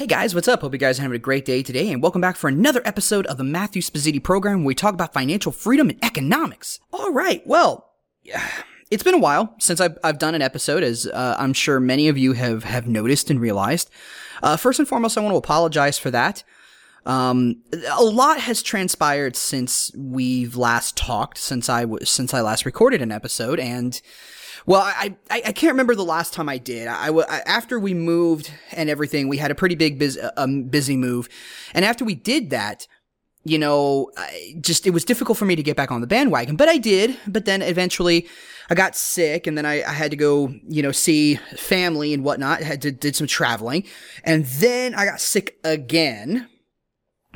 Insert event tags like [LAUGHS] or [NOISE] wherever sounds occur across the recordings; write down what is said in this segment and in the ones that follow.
Hey guys, what's up? Hope you guys are having a great day today, and welcome back for another episode of the Matthew Spazzetti program where we talk about financial freedom and economics. All right, well, it's been a while since I've, I've done an episode, as uh, I'm sure many of you have, have noticed and realized. Uh, first and foremost, I want to apologize for that. Um, a lot has transpired since we've last talked, since I since I last recorded an episode, and well, I, I, I can't remember the last time I did. I, I after we moved and everything, we had a pretty big busy, um, busy move, and after we did that, you know, I just it was difficult for me to get back on the bandwagon. But I did. But then eventually, I got sick, and then I, I had to go, you know, see family and whatnot. Had to did some traveling, and then I got sick again.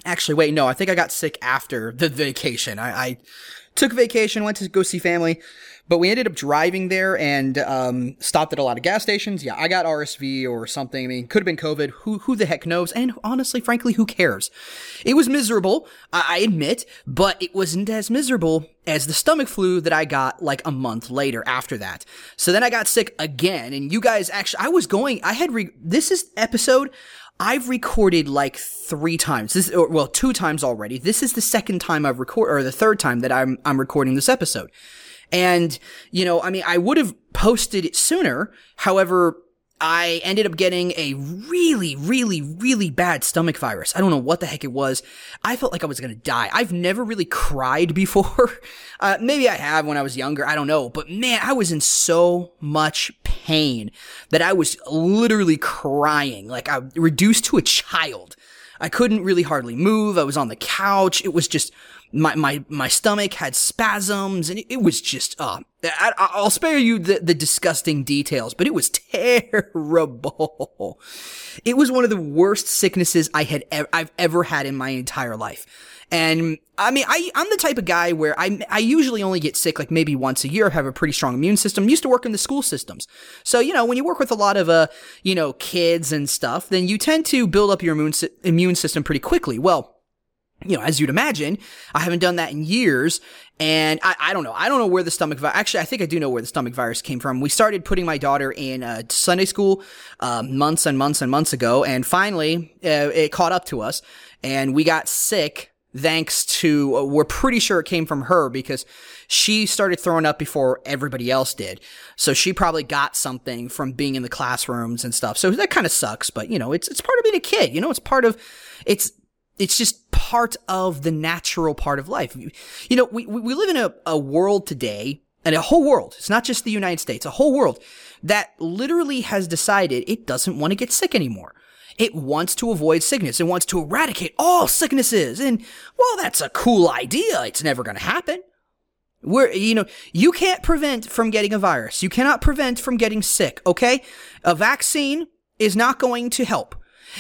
Actually, wait, no, I think I got sick after the vacation. I, I took vacation, went to go see family but we ended up driving there and um, stopped at a lot of gas stations. Yeah, I got RSV or something. I mean, could have been COVID. Who who the heck knows? And honestly, frankly, who cares? It was miserable, I, I admit, but it wasn't as miserable as the stomach flu that I got like a month later after that. So then I got sick again, and you guys actually, I was going. I had re- this is episode. I've recorded like three times. This, or, well, two times already. This is the second time I've recorded, or the third time that I'm I'm recording this episode. And, you know, I mean, I would have posted it sooner. However, I ended up getting a really, really, really bad stomach virus. I don't know what the heck it was. I felt like I was going to die. I've never really cried [LAUGHS] before. Uh, maybe I have when I was younger. I don't know. But man, I was in so much pain that I was literally crying. Like I reduced to a child. I couldn't really hardly move. I was on the couch. It was just, my my my stomach had spasms and it, was just uh I, will spare you the, the disgusting details but it was [LAUGHS] terrible it was one of the worst sicknesses i had ever i've ever had in my entire life and I mean, I, I'm the type of guy where I, I usually only get sick like maybe once a year, have a pretty strong immune system, used to work in the school systems. So, you know, when you work with a lot of, uh, you know, kids and stuff, then you tend to build up your immune, immune system pretty quickly. Well, you know, as you'd imagine, I haven't done that in years. And I, I don't know. I don't know where the stomach virus, actually, I think I do know where the stomach virus came from. We started putting my daughter in uh, Sunday school uh, months and months and months ago. And finally, uh, it caught up to us and we got sick thanks to, uh, we're pretty sure it came from her because she started throwing up before everybody else did. So she probably got something from being in the classrooms and stuff. So that kind of sucks, but you know, it's, it's part of being a kid. You know, it's part of, it's, it's just part of the natural part of life. You know, we, we live in a, a world today and a whole world. It's not just the United States, a whole world that literally has decided it doesn't want to get sick anymore. It wants to avoid sickness. It wants to eradicate all sicknesses. And well, that's a cool idea. It's never going to happen. We're, you know, you can't prevent from getting a virus. You cannot prevent from getting sick. Okay. A vaccine is not going to help.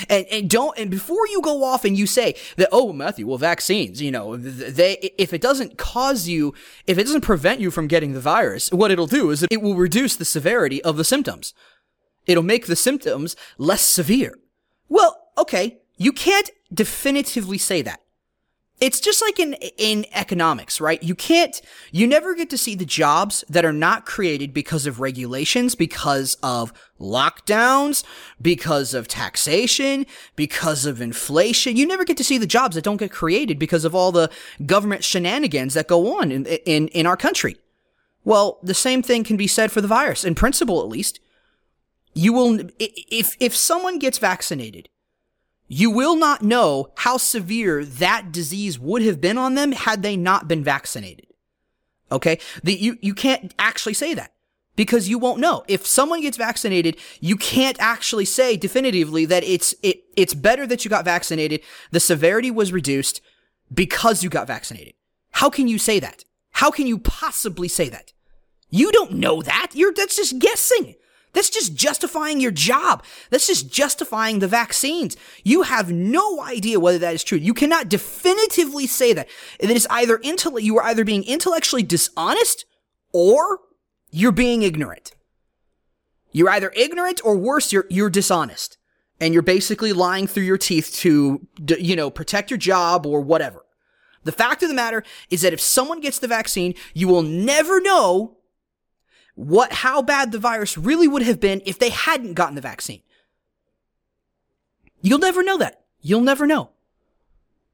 And, and don't, and before you go off and you say that, oh, Matthew, well, vaccines, you know, they, if it doesn't cause you, if it doesn't prevent you from getting the virus, what it'll do is it will reduce the severity of the symptoms. It'll make the symptoms less severe. Well, okay, you can't definitively say that. It's just like in in economics, right? You can't you never get to see the jobs that are not created because of regulations, because of lockdowns, because of taxation, because of inflation. You never get to see the jobs that don't get created because of all the government shenanigans that go on in in in our country. Well, the same thing can be said for the virus, in principle at least. You will if if someone gets vaccinated you will not know how severe that disease would have been on them had they not been vaccinated. Okay? The, you, you can't actually say that because you won't know. If someone gets vaccinated, you can't actually say definitively that it's, it, it's better that you got vaccinated. The severity was reduced because you got vaccinated. How can you say that? How can you possibly say that? You don't know that. You're, that's just guessing. That's just justifying your job. That's just justifying the vaccines. You have no idea whether that is true. You cannot definitively say that. It is either intell- you are either being intellectually dishonest or you're being ignorant. You're either ignorant or worse, you're, you're dishonest. And you're basically lying through your teeth to, you know, protect your job or whatever. The fact of the matter is that if someone gets the vaccine, you will never know what how bad the virus really would have been if they hadn't gotten the vaccine. You'll never know that. You'll never know.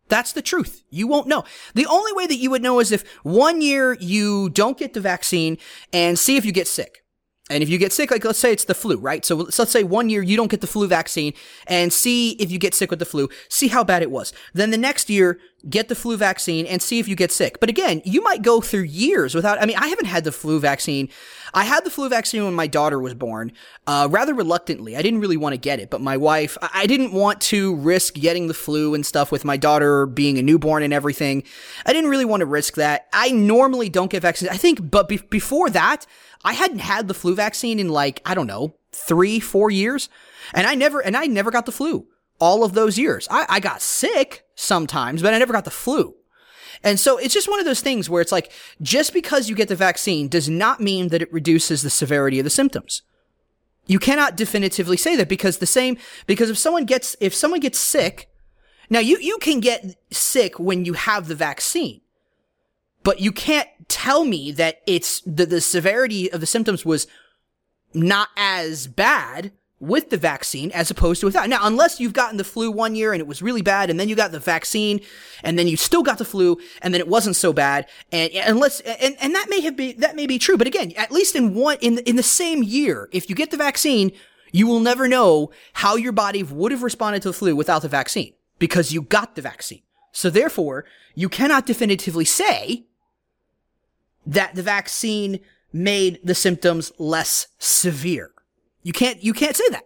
That's the truth. You won't know. The only way that you would know is if one year you don't get the vaccine and see if you get sick. And if you get sick, like let's say it's the flu, right? So let's say one year you don't get the flu vaccine and see if you get sick with the flu, see how bad it was. Then the next year, get the flu vaccine and see if you get sick. But again, you might go through years without, I mean, I haven't had the flu vaccine. I had the flu vaccine when my daughter was born, uh, rather reluctantly. I didn't really want to get it, but my wife, I didn't want to risk getting the flu and stuff with my daughter being a newborn and everything. I didn't really want to risk that. I normally don't get vaccines. I think, but be- before that, I hadn't had the flu vaccine in like, I don't know, three, four years. And I never, and I never got the flu all of those years. I, I got sick sometimes, but I never got the flu. And so it's just one of those things where it's like, just because you get the vaccine does not mean that it reduces the severity of the symptoms. You cannot definitively say that because the same, because if someone gets, if someone gets sick, now you, you can get sick when you have the vaccine but you can't tell me that it's the, the severity of the symptoms was not as bad with the vaccine as opposed to without. Now, unless you've gotten the flu one year and it was really bad, and then you got the vaccine, and then you still got the flu, and then it wasn't so bad, and unless and, and that may have been that may be true, but again, at least in one in in the same year, if you get the vaccine, you will never know how your body would have responded to the flu without the vaccine because you got the vaccine. So therefore, you cannot definitively say that the vaccine made the symptoms less severe. You can't, you can't say that.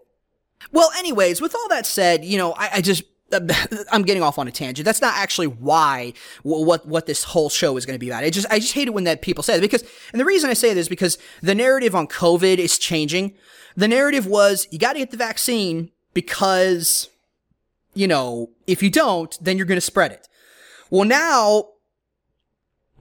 Well, anyways, with all that said, you know, I, I just, [LAUGHS] I'm getting off on a tangent. That's not actually why what what this whole show is going to be about. I just I just hate it when that people say that because and the reason I say this is because the narrative on COVID is changing. The narrative was you got to get the vaccine because you know if you don't then you're going to spread it. Well, now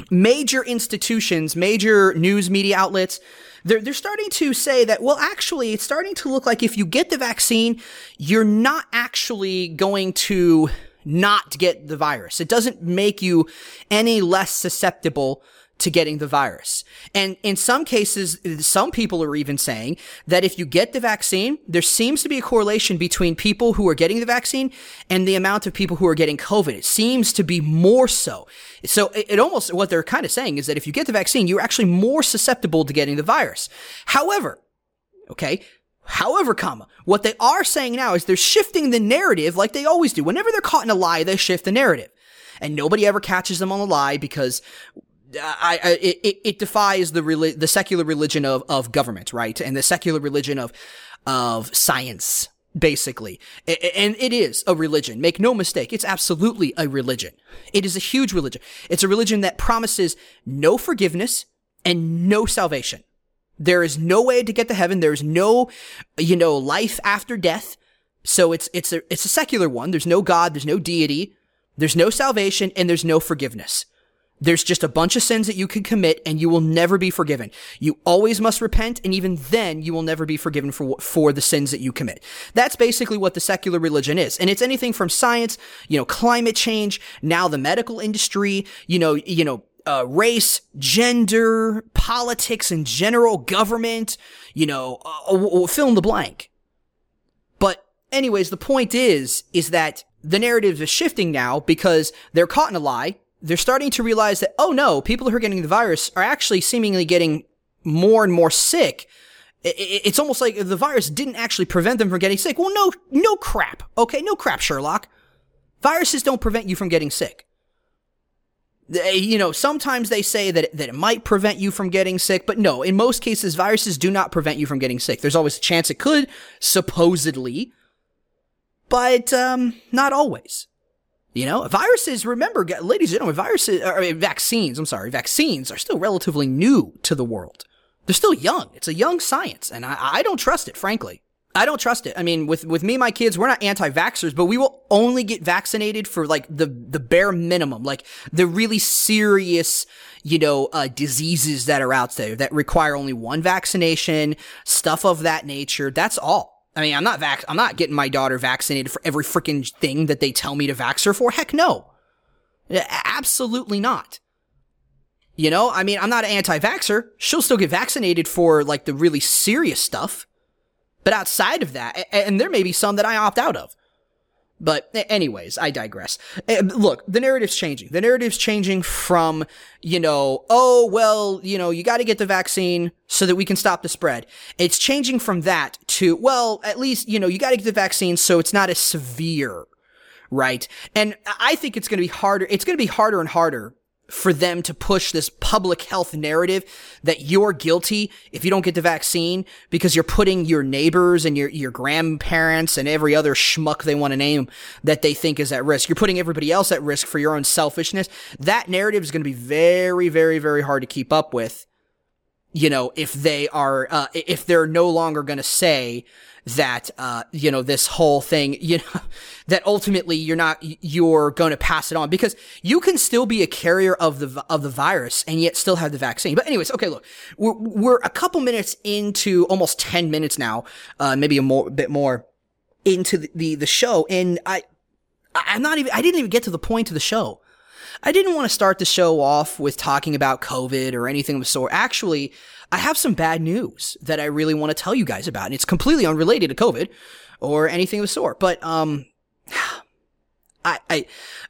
major institutions, major news media outlets, they're, they're starting to say that, well, actually, it's starting to look like if you get the vaccine, you're not actually going to not get the virus. It doesn't make you any less susceptible to getting the virus. And in some cases, some people are even saying that if you get the vaccine, there seems to be a correlation between people who are getting the vaccine and the amount of people who are getting COVID. It seems to be more so. So it, it almost, what they're kind of saying is that if you get the vaccine, you're actually more susceptible to getting the virus. However, okay, However, comma, what they are saying now is they're shifting the narrative like they always do. Whenever they're caught in a lie, they shift the narrative. And nobody ever catches them on the lie because I, I it, it defies the the secular religion of, of government, right? And the secular religion of, of science, basically. And it is a religion. Make no mistake. It's absolutely a religion. It is a huge religion. It's a religion that promises no forgiveness and no salvation. There is no way to get to heaven. There is no, you know, life after death. So it's, it's a, it's a secular one. There's no God. There's no deity. There's no salvation and there's no forgiveness. There's just a bunch of sins that you can commit and you will never be forgiven. You always must repent and even then you will never be forgiven for, for the sins that you commit. That's basically what the secular religion is. And it's anything from science, you know, climate change, now the medical industry, you know, you know, uh, race, gender, politics in general, government, you know, uh, fill in the blank. But anyways, the point is, is that the narrative is shifting now because they're caught in a lie they're starting to realize that, oh no, people who are getting the virus are actually seemingly getting more and more sick. It's almost like the virus didn't actually prevent them from getting sick. Well, no, no crap. Okay, no crap, Sherlock. Viruses don't prevent you from getting sick. You know, sometimes they say that, that it might prevent you from getting sick, but no, in most cases, viruses do not prevent you from getting sick. There's always a chance it could, supposedly, but um, not always. You know, viruses, remember, ladies and gentlemen, viruses, or vaccines, I'm sorry, vaccines are still relatively new to the world. They're still young. It's a young science, and I, I don't trust it, frankly. I don't trust it. I mean, with, with me, my kids, we're not anti-vaxxers, but we will only get vaccinated for like the, the bare minimum, like the really serious, you know, uh, diseases that are out there that require only one vaccination, stuff of that nature. That's all. I mean, I'm not vac- I'm not getting my daughter vaccinated for every freaking thing that they tell me to vax her for. Heck no. Absolutely not. You know, I mean, I'm not an anti-vaxxer. She'll still get vaccinated for like the really serious stuff. But outside of that, and there may be some that I opt out of. But anyways, I digress. Look, the narrative's changing. The narrative's changing from, you know, oh, well, you know, you got to get the vaccine so that we can stop the spread. It's changing from that to, well, at least, you know, you got to get the vaccine so it's not as severe, right? And I think it's going to be harder. It's going to be harder and harder for them to push this public health narrative that you're guilty if you don't get the vaccine because you're putting your neighbors and your, your grandparents and every other schmuck they want to name that they think is at risk. You're putting everybody else at risk for your own selfishness. That narrative is going to be very, very, very hard to keep up with. You know, if they are, uh, if they're no longer going to say, that uh, you know this whole thing you know [LAUGHS] that ultimately you're not you're going to pass it on. Because you can still be a carrier of the of the virus and yet still have the vaccine. But anyways okay look we're, we're a couple minutes into almost 10 minutes now uh, maybe a more bit more into the, the the show. And i i'm not even i didn't even get to the point of the show I didn't want to start the show off with talking about COVID or anything of the sort. Actually, I have some bad news that I really want to tell you guys about, and it's completely unrelated to COVID or anything of the sort. But um, [SIGHS] I, I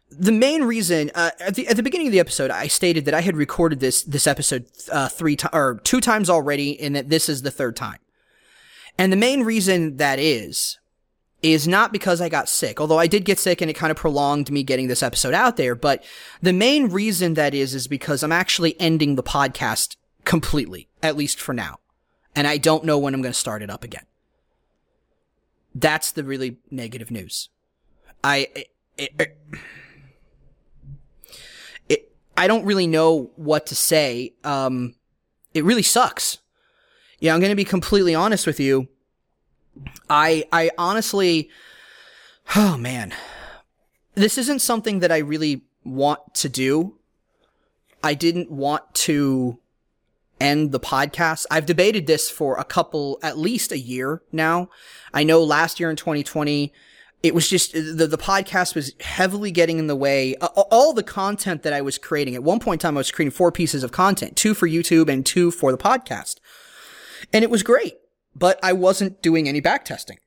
the main reason uh, at the at the beginning of the episode, I stated that I had recorded this this episode uh, three to- or two times already, and that this is the third time. And the main reason that is is not because I got sick, although I did get sick and it kind of prolonged me getting this episode out there. But the main reason that is, is because I'm actually ending the podcast completely, at least for now. And I don't know when I'm going to start it up again. That's the really negative news. I, it, it, it, I don't really know what to say. Um, it really sucks. Yeah, I'm going to be completely honest with you. I, I honestly, oh man, this isn't something that I really want to do. I didn't want to end the podcast. I've debated this for a couple, at least a year now. I know last year in 2020, it was just the, the podcast was heavily getting in the way. All the content that I was creating at one point in time, I was creating four pieces of content, two for YouTube and two for the podcast. And it was great, but I wasn't doing any back testing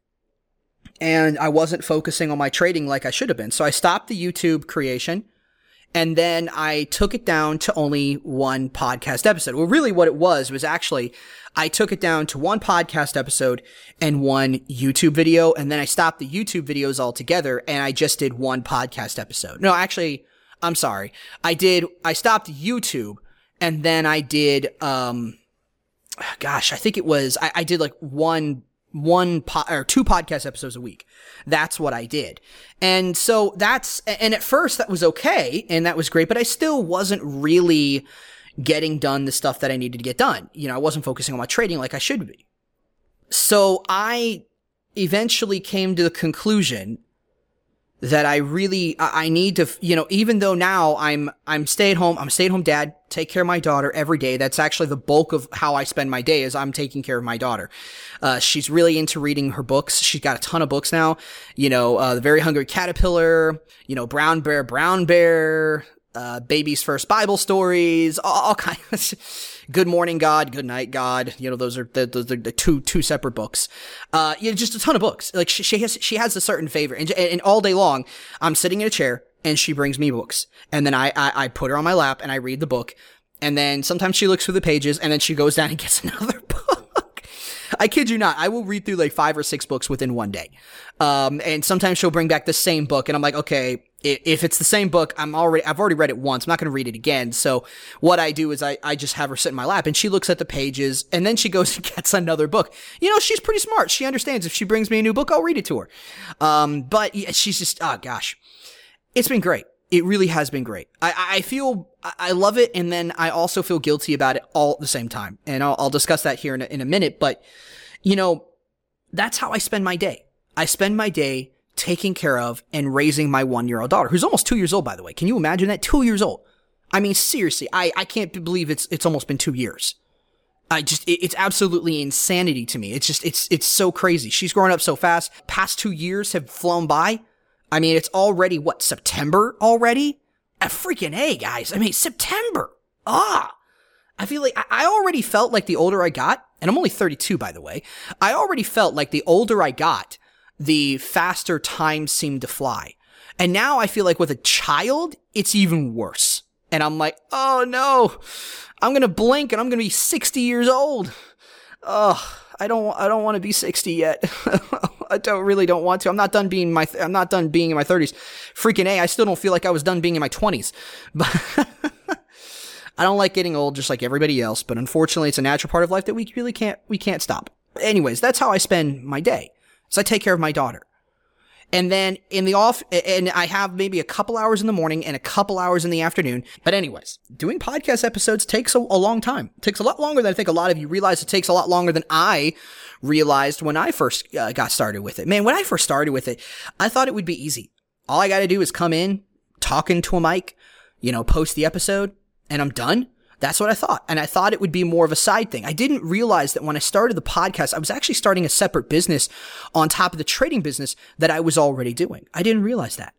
and I wasn't focusing on my trading like I should have been. So I stopped the YouTube creation and then I took it down to only one podcast episode. Well, really what it was was actually I took it down to one podcast episode and one YouTube video. And then I stopped the YouTube videos altogether and I just did one podcast episode. No, actually, I'm sorry. I did, I stopped YouTube and then I did, um, gosh, I think it was, I, I did like one one po- or two podcast episodes a week. That's what I did. And so that's, and at first that was okay and that was great, but I still wasn't really getting done the stuff that I needed to get done. You know, I wasn't focusing on my trading like I should be. So I eventually came to the conclusion that I really I need to you know even though now I'm I'm stay at home I'm stay at home dad take care of my daughter every day. That's actually the bulk of how I spend my day is I'm taking care of my daughter. Uh, she's really into reading her books. She's got a ton of books now. You know uh, the very hungry caterpillar you know brown bear brown bear uh, baby's first Bible stories all, all kinds Good Morning God, Good Night God. You know, those are the, those are the two two separate books. Uh, you know, just a ton of books. Like she, she has she has a certain favorite, and, and all day long, I'm sitting in a chair and she brings me books, and then I, I I put her on my lap and I read the book, and then sometimes she looks through the pages, and then she goes down and gets [LAUGHS] another book. I kid you not. I will read through like five or six books within one day. Um, and sometimes she'll bring back the same book and I'm like, okay, if it's the same book, I'm already, I've already read it once. I'm not going to read it again. So what I do is I, I just have her sit in my lap and she looks at the pages and then she goes [LAUGHS] and gets another book. You know, she's pretty smart. She understands if she brings me a new book, I'll read it to her. Um, but yeah, she's just, oh gosh, it's been great. It really has been great. I, I feel, I love it. And then I also feel guilty about it all at the same time. And I'll, I'll discuss that here in a, in a minute. But, you know, that's how I spend my day. I spend my day taking care of and raising my one year old daughter, who's almost two years old, by the way. Can you imagine that? Two years old. I mean, seriously, I, I can't believe it's, it's almost been two years. I just, it, it's absolutely insanity to me. It's just, it's, it's so crazy. She's growing up so fast. Past two years have flown by. I mean, it's already what, September already? A freaking A, guys. I mean, September. Ah. I feel like I already felt like the older I got, and I'm only 32 by the way, I already felt like the older I got, the faster time seemed to fly. And now I feel like with a child, it's even worse. And I'm like, oh no, I'm gonna blink and I'm gonna be 60 years old. Ugh, I don't, I don't want to be 60 yet. [LAUGHS] I don't really don't want to. I'm not done being my, I'm not done being in my 30s. Freaking A, I still don't feel like I was done being in my 20s. [LAUGHS] But I don't like getting old just like everybody else, but unfortunately it's a natural part of life that we really can't, we can't stop. Anyways, that's how I spend my day. So I take care of my daughter. And then in the off, and I have maybe a couple hours in the morning and a couple hours in the afternoon. But anyways, doing podcast episodes takes a, a long time. It takes a lot longer than I think a lot of you realize. It takes a lot longer than I realized when I first uh, got started with it. Man, when I first started with it, I thought it would be easy. All I got to do is come in, talking to a mic, you know, post the episode, and I'm done. That's what I thought. And I thought it would be more of a side thing. I didn't realize that when I started the podcast, I was actually starting a separate business on top of the trading business that I was already doing. I didn't realize that.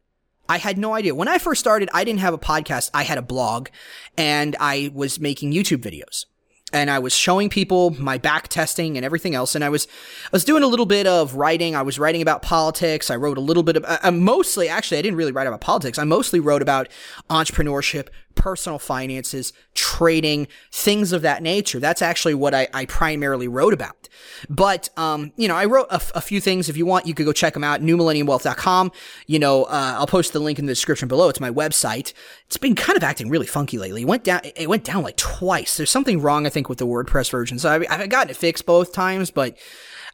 I had no idea. When I first started, I didn't have a podcast. I had a blog and I was making YouTube videos and I was showing people my back testing and everything else. And I was, I was doing a little bit of writing. I was writing about politics. I wrote a little bit of, uh, mostly, actually, I didn't really write about politics. I mostly wrote about entrepreneurship, personal finances, trading, things of that nature. That's actually what I, I primarily wrote about. But, um, you know, I wrote a, few things. If you want, you could go check them out. NewMillenniumWealth.com. You know, uh, I'll post the link in the description below. It's my website. It's been kind of acting really funky lately. It went down, it went down like twice. There's something wrong, I think, with the WordPress version. So I, I've gotten it fixed both times, but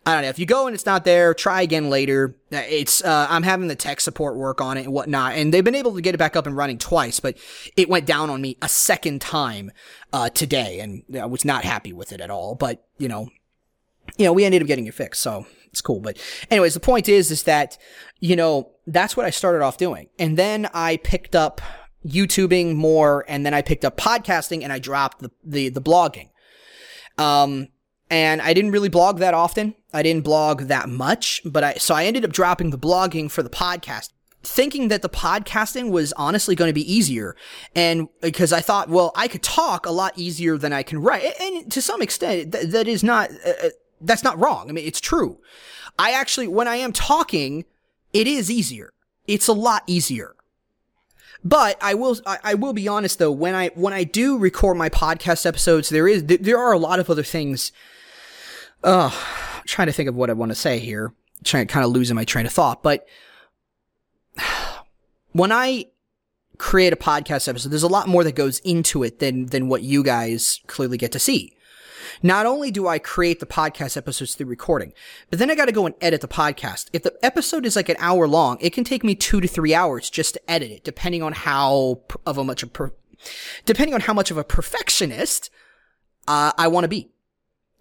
I don't know. If you go and it's not there, try again later. It's, uh, I'm having the tech support work on it and whatnot. And they've been able to get it back up and running twice, but it went down on me a second time, uh, today. And I was not happy with it at all. But, you know, you know, we ended up getting it fixed. So it's cool. But anyways, the point is, is that, you know, that's what I started off doing. And then I picked up YouTubing more and then I picked up podcasting and I dropped the, the, the blogging. Um, and I didn't really blog that often. I didn't blog that much, but I, so I ended up dropping the blogging for the podcast thinking that the podcasting was honestly going to be easier. And because I thought, well, I could talk a lot easier than I can write. And to some extent, th- that is not, uh, uh, that's not wrong. I mean, it's true. I actually, when I am talking, it is easier. It's a lot easier. But I will, I, will be honest though, when I, when I do record my podcast episodes, there is, there are a lot of other things uh, Trying to think of what I want to say here. Trying to kind of losing my train of thought, but [SIGHS] when I create a podcast episode, there's a lot more that goes into it than than what you guys clearly get to see. Not only do I create the podcast episodes through recording, but then I got to go and edit the podcast. If the episode is like an hour long, it can take me two to three hours just to edit it, depending on how of a much a per, depending on how much of a perfectionist uh, I want to be.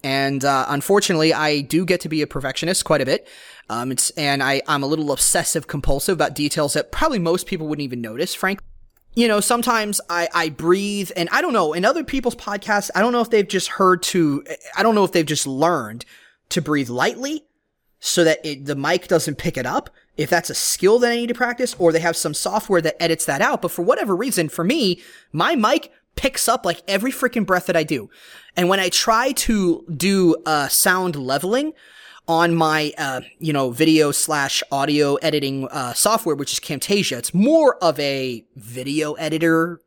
And uh, unfortunately, I do get to be a perfectionist quite a bit. Um, it's and I I'm a little obsessive compulsive about details that probably most people wouldn't even notice. Frank, you know, sometimes I I breathe, and I don't know. In other people's podcasts, I don't know if they've just heard to. I don't know if they've just learned to breathe lightly so that it, the mic doesn't pick it up. If that's a skill that I need to practice, or they have some software that edits that out. But for whatever reason, for me, my mic picks up like every freaking breath that I do. And when I try to do uh, sound leveling on my uh, you know video slash audio editing uh, software, which is Camtasia, it's more of a video editor.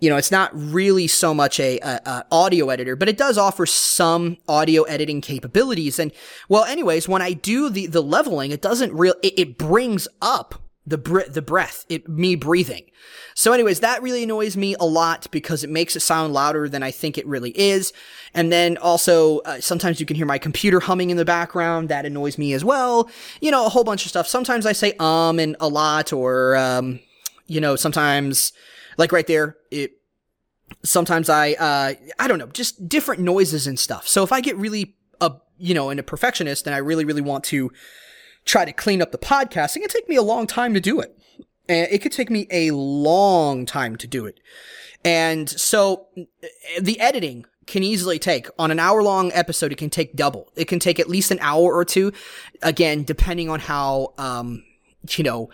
You know, it's not really so much a, a, a, audio editor, but it does offer some audio editing capabilities. And well, anyways, when I do the the leveling, it doesn't real it, it brings up the br- the breath, it me breathing. So anyways, that really annoys me a lot because it makes it sound louder than I think it really is. And then also uh, sometimes you can hear my computer humming in the background, that annoys me as well. You know, a whole bunch of stuff. Sometimes I say um and a lot or um you know, sometimes like right there, it sometimes I uh I don't know, just different noises and stuff. So if I get really a you know, in a perfectionist and I really really want to try to clean up the podcasting, it can take me a long time to do it. And it could take me a long time to do it. And so the editing can easily take on an hour long episode, it can take double. It can take at least an hour or two. Again, depending on how, um, you know,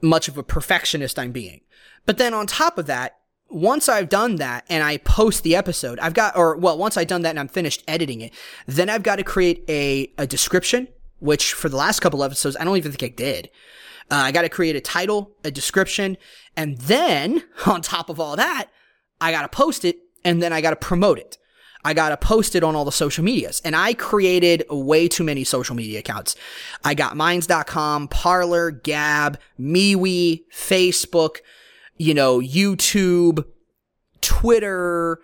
much of a perfectionist I'm being. But then on top of that, once I've done that and I post the episode, I've got, or well, once I've done that and I'm finished editing it, then I've got to create a, a description, which for the last couple episodes, I don't even think I did. Uh, I got to create a title, a description, and then [LAUGHS] on top of all that, I got to post it and then I got to promote it. I got to post it on all the social medias. And I created way too many social media accounts. I got minds.com, Parler, Gab, MeWe, Facebook, you know, YouTube, Twitter.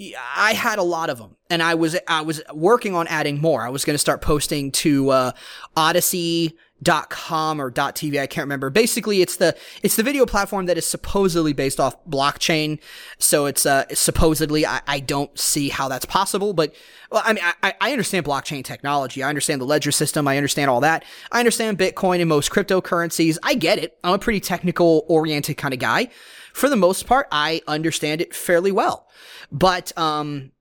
I had a lot of them and I was, I was working on adding more. I was going to start posting to, uh, Odysee, dot com or tv i can't remember. Basically it's the it's the video platform that is supposedly based off blockchain. So it's uh supposedly i, I don't see how that's possible but well i mean I, I understand blockchain technology. I understand the ledger system. I understand all that. I understand bitcoin and most cryptocurrencies. I get it. I'm a pretty technical oriented kind of guy. For the most part i understand it fairly well but um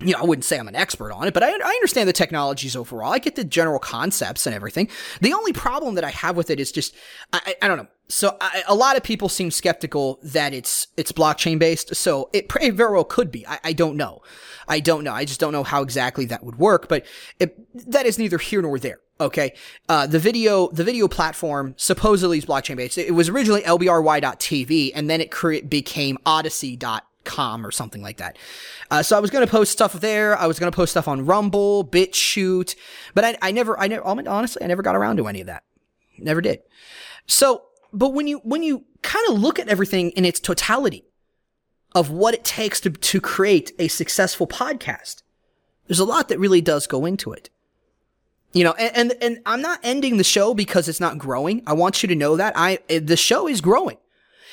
you know, I wouldn't say I'm an expert on it, but I, I understand the technologies overall. I get the general concepts and everything. The only problem that I have with it is just, I, I don't know. So I, a lot of people seem skeptical that it's, it's blockchain based. So it, it very well could be. I, I, don't know. I don't know. I just don't know how exactly that would work, but it, that is neither here nor there. Okay. Uh, the video, the video platform supposedly is blockchain based. It was originally lbry.tv and then it cre- became odysee.tv com or something like that. Uh, so I was going to post stuff there. I was going to post stuff on Rumble, BitChute, but I, I never, I never, honestly, I never got around to any of that. Never did. So, but when you, when you kind of look at everything in its totality of what it takes to, to create a successful podcast, there's a lot that really does go into it. You know, and, and, and I'm not ending the show because it's not growing. I want you to know that I, the show is growing.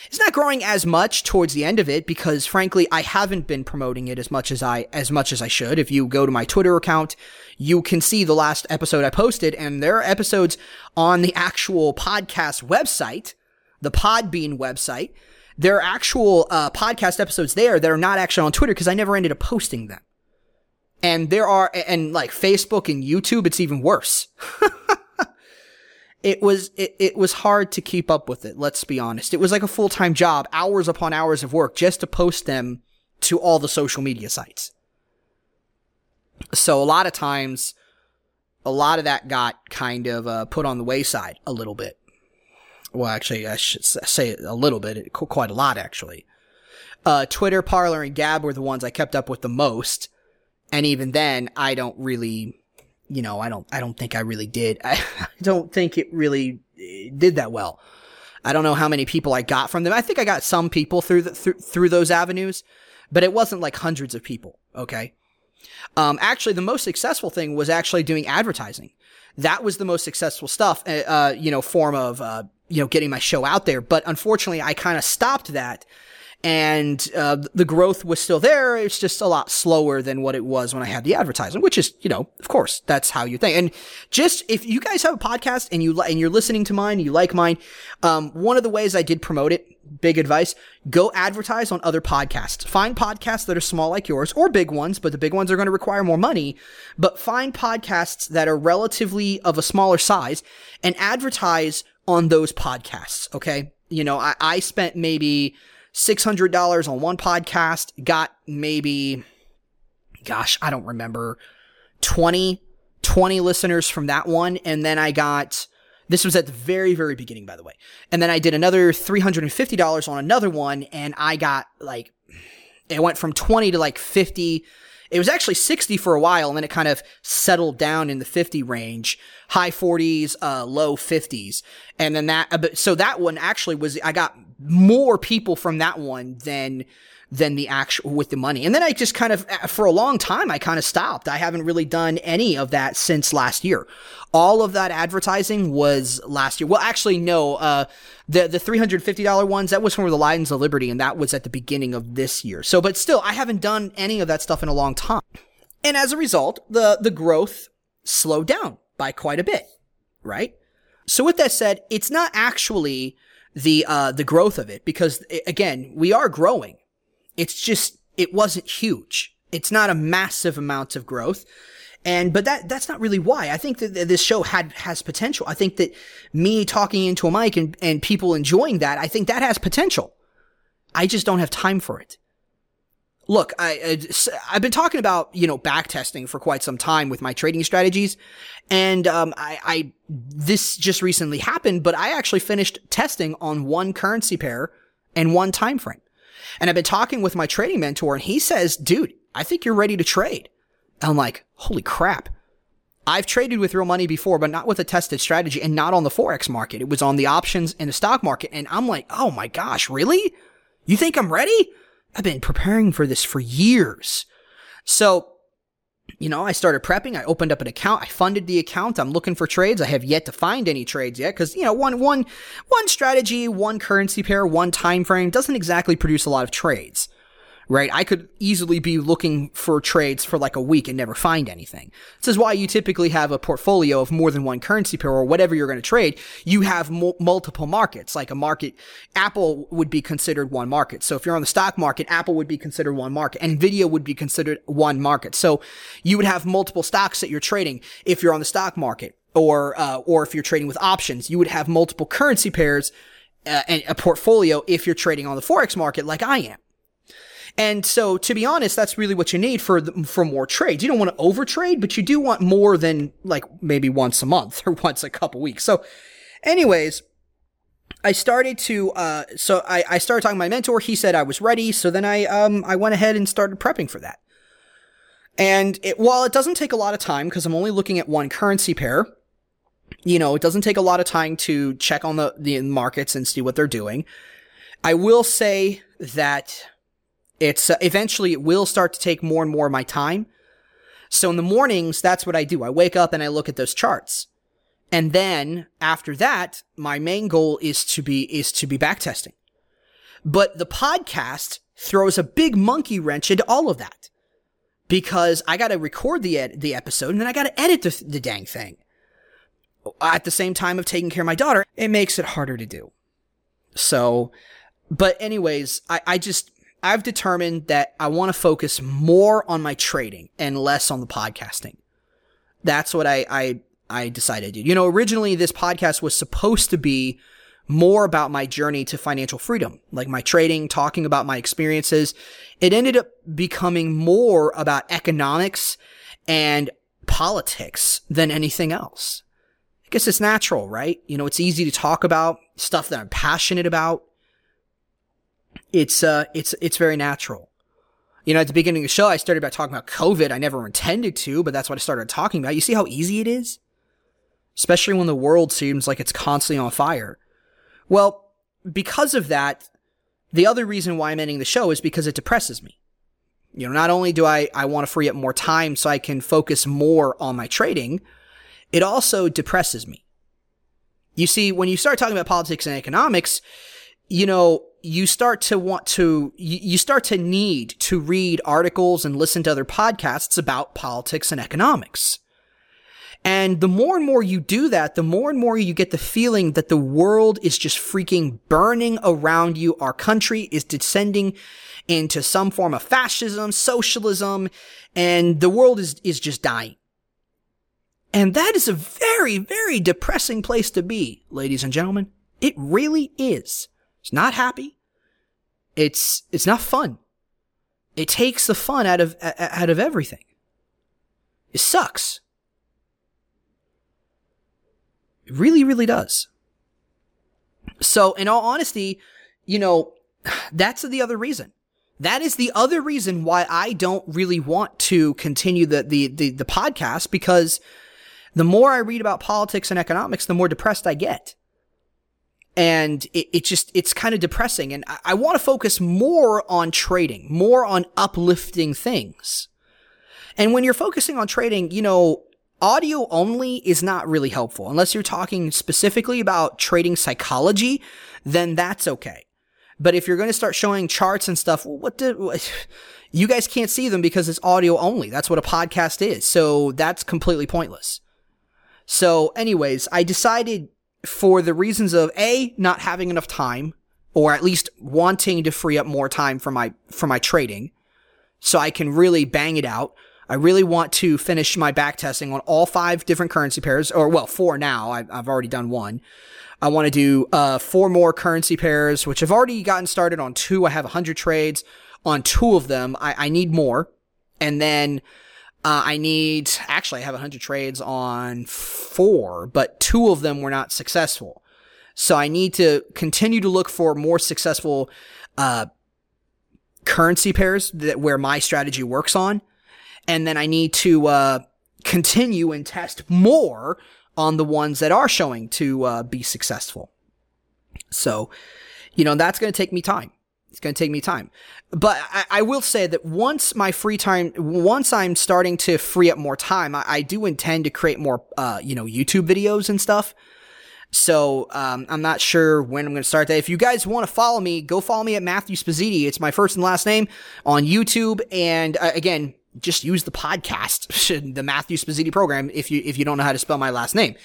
It's not growing as much towards the end of it because frankly, I haven't been promoting it as much as I, as much as I should. If you go to my Twitter account, you can see the last episode I posted and there are episodes on the actual podcast website, the Podbean website. There are actual uh, podcast episodes there that are not actually on Twitter because I never ended up posting them. And there are, and like Facebook and YouTube, it's even worse. [LAUGHS] it was it, it was hard to keep up with it let's be honest. It was like a full-time job hours upon hours of work just to post them to all the social media sites. So a lot of times a lot of that got kind of uh, put on the wayside a little bit. Well actually i should say a little bit quite a lot actually. Uh, twitter parler and gab were the ones i kept up with the most and even then i don't really you know, I don't, I don't think I really did. [LAUGHS] I, don't think it really eh, did that well. I don't know how many people I got from them. I think I got some people through the, through, through those avenues, but it wasn't like hundreds of people. Okay. Um, actually, the most successful thing was actually doing advertising. That was the most successful stuff, eh, uh, you know, form of, uh, you know, getting my show out there. But unfortunately, I kind of stopped that and uh, the growth was still there. It's just a lot slower than what it was when I had the advertising, which is, you know, of course, that's how you think. And just if you guys have a podcast and you and you're listening to mine, you like mine, um, one of the ways I did promote it, big advice, go advertise on other podcasts. Find podcasts that are small like yours or big ones, but the big ones are going to require more money. But find podcasts that are relatively of a smaller size and advertise on those podcasts. Okay, you know, I, I spent maybe $600 on one podcast, got maybe, gosh, I don't remember, 20, 20 listeners from that one. And then I got, this was at the very, very beginning, by the way. And then I did another $350 on another one and I got like, it went from 20 to like 50 it was actually 60 for a while, and then it kind of settled down in the 50 range, high 40s, uh, low 50s. And then that, uh, so that one actually was, I got more people from that one than, than the actual with the money. And then I just kind of, uh, for a long time, I kind of stopped. I haven't really done any of that since last year. All of that advertising was last year. Well, actually, no, uh, the, the $350 ones, that was from the Lions of Liberty, and that was at the beginning of this year. So, but still, I haven't done any of that stuff in a long time. And as a result, the, the growth slowed down by quite a bit, right? So with that said, it's not actually the, uh, the growth of it because again, we are growing. It's just, it wasn't huge. It's not a massive amount of growth. And, but that, that's not really why. I think that this show had, has potential. I think that me talking into a mic and, and people enjoying that, I think that has potential. I just don't have time for it. Look, I, I have been talking about you know back testing for quite some time with my trading strategies, and um, I, I this just recently happened, but I actually finished testing on one currency pair and one time frame. And I've been talking with my trading mentor, and he says, "Dude, I think you're ready to trade." And I'm like, "Holy crap!" I've traded with real money before, but not with a tested strategy and not on the forex market. It was on the options and the stock market, and I'm like, "Oh my gosh, really? You think I'm ready?" I've been preparing for this for years. So, you know, I started prepping. I opened up an account. I funded the account. I'm looking for trades. I have yet to find any trades yet because, you know, one, one, one strategy, one currency pair, one time frame doesn't exactly produce a lot of trades right? I could easily be looking for trades for like a week and never find anything. This is why you typically have a portfolio of more than one currency pair or whatever you're going to trade. You have multiple markets, like a market. Apple would be considered one market. So if you're on the stock market, Apple would be considered one market. And Nvidia would be considered one market. So you would have multiple stocks that you're trading if you're on the stock market. Or, uh, or if you're trading with options, you would have multiple currency pairs uh, and a portfolio if you're trading on the forex market like I am. And so, to be honest, that's really what you need for the, for more trades. You don't want to overtrade, but you do want more than like maybe once a month [LAUGHS] or once a couple weeks. So, anyways, I started to uh, so I, I started talking to my mentor. He said I was ready, so then I um I went ahead and started prepping for that. And it, while it doesn't take a lot of time because I'm only looking at one currency pair, you know, it doesn't take a lot of time to check on the the markets and see what they're doing. I will say that it's uh, eventually it will start to take more and more of my time. So in the mornings, that's what I do. I wake up and I look at those charts. And then after that, my main goal is to be, is to be backtesting. But the podcast throws a big monkey wrench into all of that because I got to record the ed- the episode and then I got to edit the, the dang thing. At the same time of taking care of my daughter, it makes it harder to do. So, but anyways, I, I just, I've determined that I want to focus more on my trading and less on the podcasting. That's what I, I, I decided to do. You know, originally this podcast was supposed to be more about my journey to financial freedom, like my trading, talking about my experiences. It ended up becoming more about economics and politics than anything else. I guess it's natural, right? You know, it's easy to talk about stuff that I'm passionate about it's uh it's it's very natural. You know, at the beginning of the show, I started about talking about COVID. I never intended to, but that's what I started talking about. You see how easy it is? Especially when the world seems like it's constantly on fire. Well, because of that, the other reason why I'm ending the show is because it depresses me. You know, not only do I, I want to free up more time so I can focus more on my trading, it also depresses me. You see, when you start talking about politics and economics, you know, you start to want to, you start to need to read articles and listen to other podcasts about politics and economics. And the more and more you do that, the more and more you get the feeling that the world is just freaking burning around you. Our country is descending into some form of fascism, socialism, and the world is, is just dying. And that is a very, very depressing place to be, ladies and gentlemen. It really is. It's not happy. It's it's not fun. It takes the fun out of out of everything. It sucks. It really, really does. So, in all honesty, you know, that's the other reason. That is the other reason why I don't really want to continue the, the, the, the podcast because the more I read about politics and economics, the more depressed I get and it, it just it's kind of depressing. And I, I want to focus more on trading more on uplifting things. And when you're focusing on trading you know audio only is not really helpful. Unless you're talking specifically about trading psychology then that's okay. But if you're going to start showing charts and stuff what do [SIGHS] you guys can't see them because it's audio only. That's what a podcast is. So that's completely pointless. So anyways i decided for the reasons of A, not having enough time, or at least wanting to free up more time for my, for my trading, so I can really bang it out. I really want to finish my back testing on all five different currency pairs, or well, four now. I've, I've already done one. I want to do uh, four more currency pairs, which I've already gotten started on two. I have 100 trades on two of them. I, I need more. And then uh, I need, actually, I have 100 trades on four, but two of them were not successful. So I need to continue to look for more successful uh, currency pairs that where my strategy works on. And then I need to uh, continue and test more on the ones that are showing to uh, be successful. So, you know, that's going to take me time. It's going to take me time. But I, I, will say that once my free time, once I'm starting to free up more time, I, I do intend to create more, uh, you know, YouTube videos and stuff. So um, I'm not sure when I'm going to start that. If you guys want to follow me, go follow me at Matthew Spazziti. It's my first and last name on YouTube. And uh, again, just use the podcast, [LAUGHS] the Matthew Spazziti program, if you if you don't know how to spell my last name.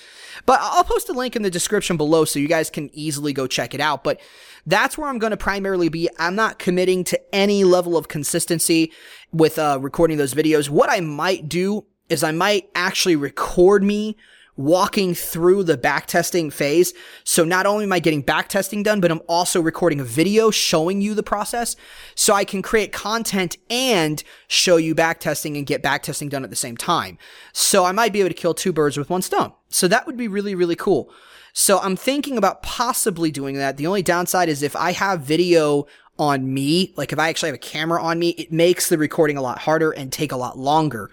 But I'll post a link in the description below so you guys can easily go check it out. But that's where I'm going to primarily be. I'm not committing to any level of consistency with uh, recording those videos. What I might do is I might actually record me walking through the backtesting phase. So not only am I getting backtesting done, but I'm also recording a video showing you the process so I can create content and show you backtesting and get backtesting done at the same time. So I might be able to kill two birds with one stone. So that would be really, really cool. So I'm thinking about possibly doing that. The only downside is if I have video on me, like if I actually have a camera on me, it makes the recording a lot harder and take a lot longer.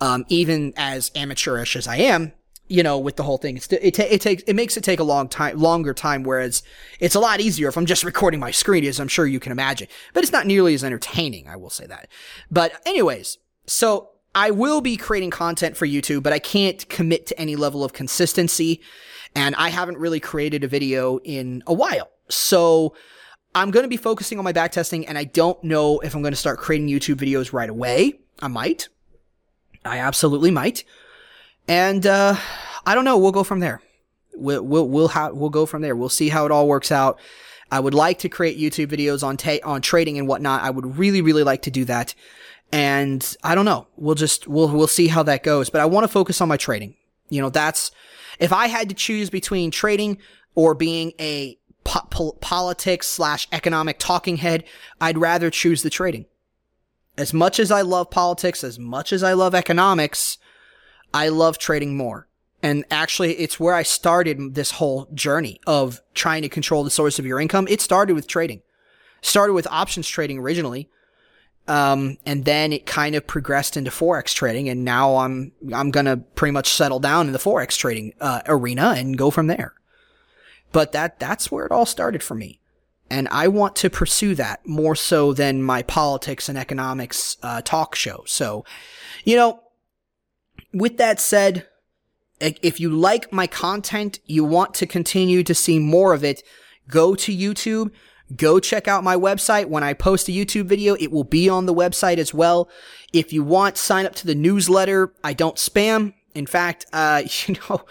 Um, even as amateurish as I am, you know, with the whole thing. It, it takes, it makes it take a long time, longer time, whereas it's a lot easier if I'm just recording my screen, as I'm sure you can imagine. But it's not nearly as entertaining, I will say that. But anyways, so I will be creating content for YouTube, but I can't commit to any level of consistency. And I haven't really created a video in a while. So I'm going to be focusing on my backtesting and I don't know if I'm going to start creating YouTube videos right away. I might. I absolutely might. And uh, I don't know. We'll go from there. We'll we'll we'll, ha- we'll go from there. We'll see how it all works out. I would like to create YouTube videos on ta- on trading and whatnot. I would really really like to do that. And I don't know. We'll just we'll we'll see how that goes. But I want to focus on my trading. You know, that's if I had to choose between trading or being a po- po- politics slash economic talking head, I'd rather choose the trading. As much as I love politics, as much as I love economics, I love trading more. And actually, it's where I started this whole journey of trying to control the source of your income. It started with trading. Started with options trading originally. Um, and then it kind of progressed into forex trading, and now I'm I'm gonna pretty much settle down in the forex trading uh, arena and go from there. But that that's where it all started for me, and I want to pursue that more so than my politics and economics uh, talk show. So, you know, with that said, if you like my content, you want to continue to see more of it, go to YouTube, go check out my website. When I post a YouTube video, it will be on the website as well. If you want, sign up to the newsletter. I don't spam. In fact, uh, [LAUGHS] you know,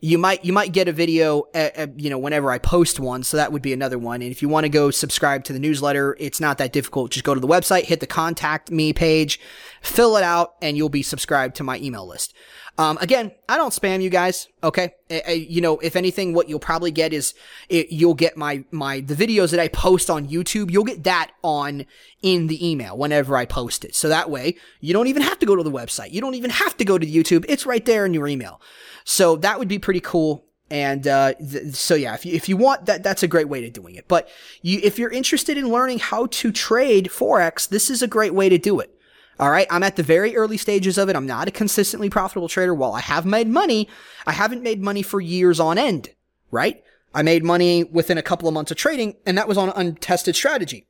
you might, you might get a video, uh, uh, you know, whenever I post one. So that would be another one. And if you want to go subscribe to the newsletter, it's not that difficult. Just go to the website, hit the contact me page, fill it out, and you'll be subscribed to my email list. Um, again, I don't spam you guys. Okay. I, I, you know, if anything, what you'll probably get is it, you'll get my, my, the videos that I post on YouTube. You'll get that on in the email whenever I post it. So that way you don't even have to go to the website. You don't even have to go to YouTube. It's right there in your email. So that would be pretty cool. And uh, th- so yeah, if you, if you want that, that's a great way to doing it. But you, if you're interested in learning how to trade forex, this is a great way to do it. All right. I'm at the very early stages of it. I'm not a consistently profitable trader. While I have made money, I haven't made money for years on end, right? I made money within a couple of months of trading and that was on an untested strategy.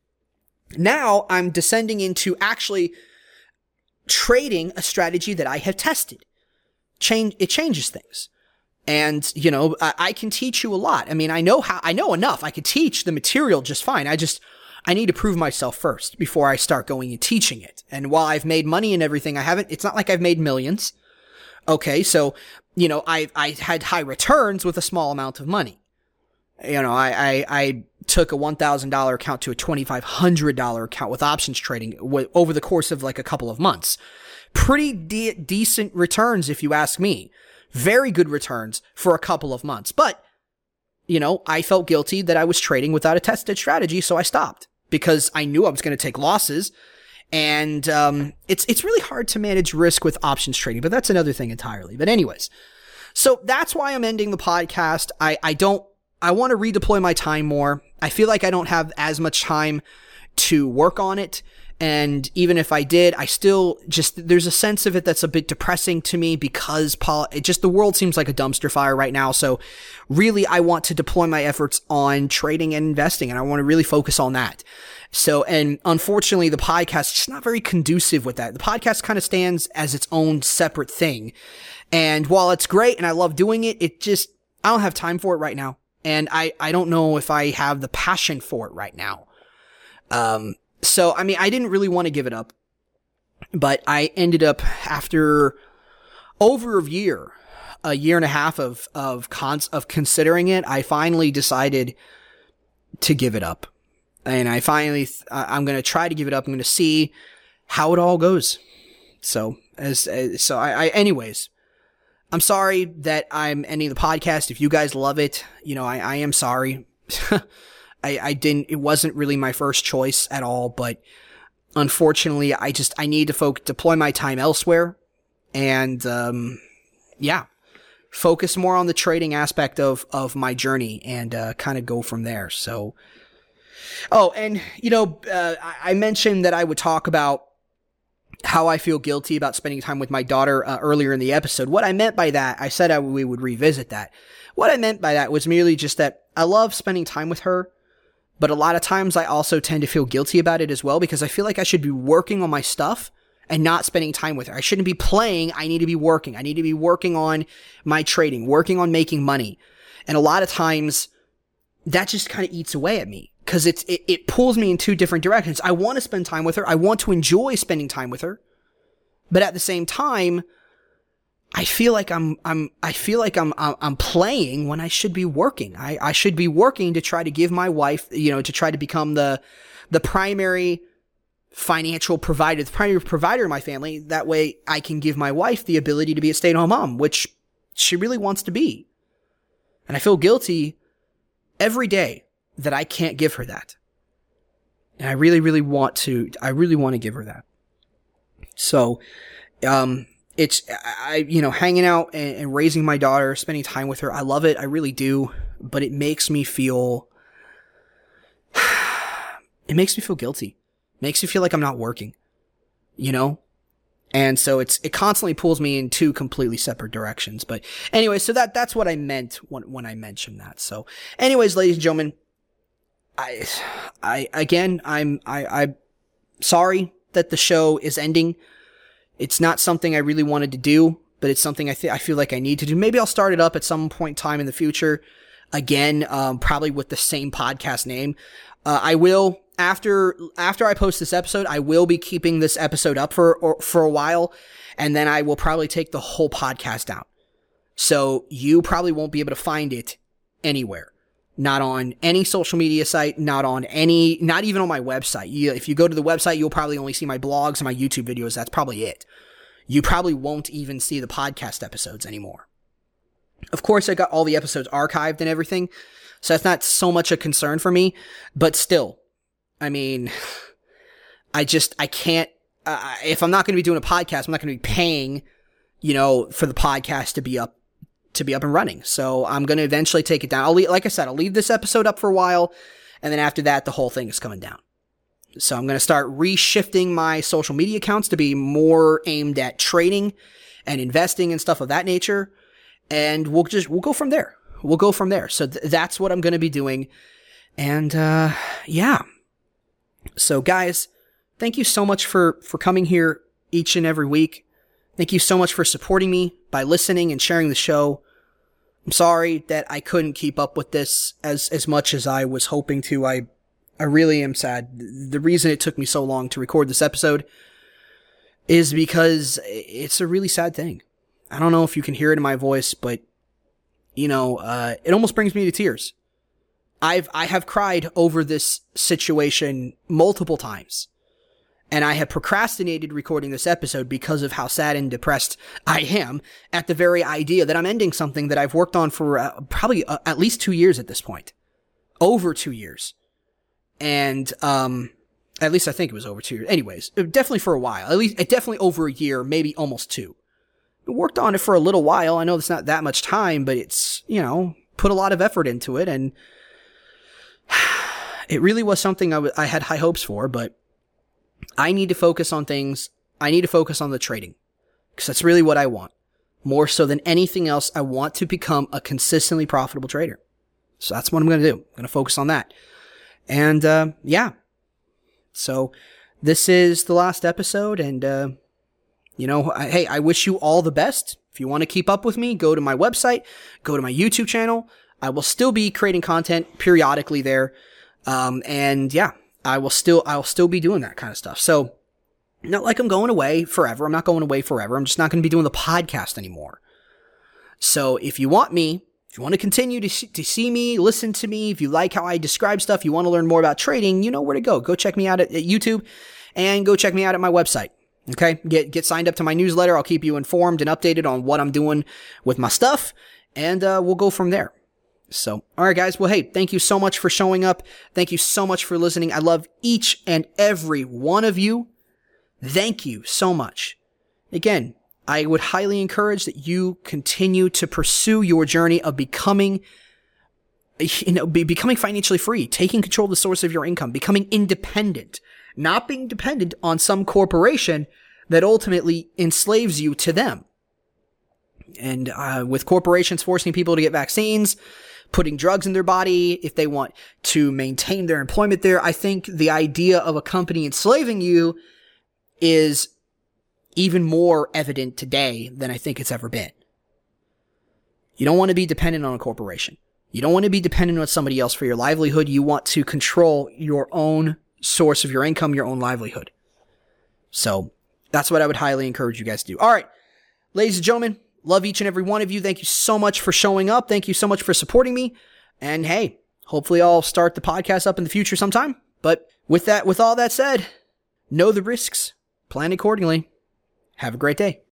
Now I'm descending into actually trading a strategy that I have tested. Change, it changes things. And, you know, I, I can teach you a lot. I mean, I know how, I know enough. I could teach the material just fine. I just, I need to prove myself first before I start going and teaching it. And while I've made money and everything, I haven't, it's not like I've made millions. Okay. So, you know, I, I had high returns with a small amount of money. You know, I, I, I took a $1,000 account to a $2,500 account with options trading w- over the course of like a couple of months. Pretty de- decent returns, if you ask me. Very good returns for a couple of months. But, you know, I felt guilty that I was trading without a tested strategy, so I stopped because I knew I was going to take losses. And um, it's it's really hard to manage risk with options trading, but that's another thing entirely. But anyways, so that's why I'm ending the podcast. I I don't I want to redeploy my time more. I feel like I don't have as much time to work on it. And even if I did, I still just, there's a sense of it that's a bit depressing to me because Paul, it just, the world seems like a dumpster fire right now. So really, I want to deploy my efforts on trading and investing and I want to really focus on that. So, and unfortunately, the podcast is not very conducive with that. The podcast kind of stands as its own separate thing. And while it's great and I love doing it, it just, I don't have time for it right now. And I, I don't know if I have the passion for it right now. Um, so, I mean, I didn't really want to give it up, but I ended up after over a year, a year and a half of, of cons, of considering it, I finally decided to give it up. And I finally, th- I'm going to try to give it up. I'm going to see how it all goes. So, as, as so I, I, anyways, I'm sorry that I'm ending the podcast. If you guys love it, you know, I, I am sorry. [LAUGHS] I, I didn't, it wasn't really my first choice at all, but unfortunately, I just, I need to focus, deploy my time elsewhere and, um, yeah, focus more on the trading aspect of, of my journey and, uh, kind of go from there. So, oh, and, you know, uh, I mentioned that I would talk about how I feel guilty about spending time with my daughter uh, earlier in the episode. What I meant by that, I said I, we would revisit that. What I meant by that was merely just that I love spending time with her. But a lot of times I also tend to feel guilty about it as well because I feel like I should be working on my stuff and not spending time with her. I shouldn't be playing. I need to be working. I need to be working on my trading, working on making money. And a lot of times that just kind of eats away at me because it's, it, it pulls me in two different directions. I want to spend time with her. I want to enjoy spending time with her. But at the same time, I feel like I'm, I'm, I feel like I'm, I'm playing when I should be working. I, I should be working to try to give my wife, you know, to try to become the, the primary financial provider, the primary provider in my family. That way I can give my wife the ability to be a stay at home mom, which she really wants to be. And I feel guilty every day that I can't give her that. And I really, really want to, I really want to give her that. So, um, it's I you know hanging out and, and, raising my daughter, spending time with her. I love it. I really do. But it makes me feel. [SIGHS] It makes me feel guilty. It makes me feel like I'm not working. You know. And so it's it constantly pulls me in two completely separate directions. But anyway, so that that's what I meant when when I mentioned that. So, anyways, ladies and gentlemen, I I again I'm I I sorry that the show is ending. It's not something I really wanted to do, but it's something I, th- I feel like I need to do. Maybe I'll start it up at some point in time in the future. Again, um, probably with the same podcast name. Uh, I will after after I post this episode, I will be keeping this episode up for or, for a while, and then I will probably take the whole podcast out. So you probably won't be able to find it anywhere not on any social media site, not on any, not even on my website. You, if you go to the website, you'll probably only see my blogs and my YouTube videos. That's probably it. You probably won't even see the podcast episodes anymore. Of course, I got all the episodes archived and everything, so that's not so much a concern for me, but still, I mean, [SIGHS] I just, I can't, uh, if I'm not going to be doing a podcast, I'm not going to be paying, you know, for the podcast to be up to be up and running. So I'm going to eventually take it down. I'll leave, like I said, I'll leave this episode up for a while. And then after that, the whole thing is coming down. So I'm going to start reshifting my social media accounts to be more aimed at trading and investing and stuff of that nature. And we'll just, we'll go from there. We'll go from there. So th- that's what I'm going to be doing. And, uh, yeah. So guys, thank you so much for, for coming here each and every week. Thank you so much for supporting me by listening and sharing the show. I'm sorry that I couldn't keep up with this as, as much as I was hoping to. I, I really am sad. The reason it took me so long to record this episode is because it's a really sad thing. I don't know if you can hear it in my voice, but you know, uh, it almost brings me to tears. I've, I have cried over this situation multiple times. And I have procrastinated recording this episode because of how sad and depressed I am at the very idea that I'm ending something that I've worked on for uh, probably uh, at least two years at this point. Over two years. And, um, at least I think it was over two years. Anyways, uh, definitely for a while. At least, definitely over a year, maybe almost two. I worked on it for a little while. I know it's not that much time, but it's, you know, put a lot of effort into it and [SIGHS] it really was something I, w- I had high hopes for, but I need to focus on things. I need to focus on the trading because that's really what I want. More so than anything else, I want to become a consistently profitable trader. So that's what I'm going to do. I'm going to focus on that. And, uh, yeah. So this is the last episode and, uh, you know, I, hey, I wish you all the best. If you want to keep up with me, go to my website, go to my YouTube channel. I will still be creating content periodically there. Um, and yeah, I will still, I'll still be doing that kind of stuff. So not like I'm going away forever. I'm not going away forever. I'm just not going to be doing the podcast anymore. So if you want me, if you want to continue to see, to see me, listen to me, if you like how I describe stuff, you want to learn more about trading, you know where to go. Go check me out at, at YouTube and go check me out at my website. Okay. Get, get signed up to my newsletter. I'll keep you informed and updated on what I'm doing with my stuff and, uh, we'll go from there. So, all right, guys. Well, hey, thank you so much for showing up. Thank you so much for listening. I love each and every one of you. Thank you so much. Again, I would highly encourage that you continue to pursue your journey of becoming, you know, be, becoming financially free, taking control of the source of your income, becoming independent, not being dependent on some corporation that ultimately enslaves you to them. And uh, with corporations forcing people to get vaccines, putting drugs in their body, if they want to maintain their employment there. I think the idea of a company enslaving you is even more evident today than I think it's ever been. You don't want to be dependent on a corporation. You don't want to be dependent on somebody else for your livelihood. You want to control your own source of your income, your own livelihood. So that's what I would highly encourage you guys to do. All right. Ladies and gentlemen, Love each and every one of you. Thank you so much for showing up. Thank you so much for supporting me. And hey, hopefully I'll start the podcast up in the future sometime. But with that, with all that said, know the risks, plan accordingly. Have a great day.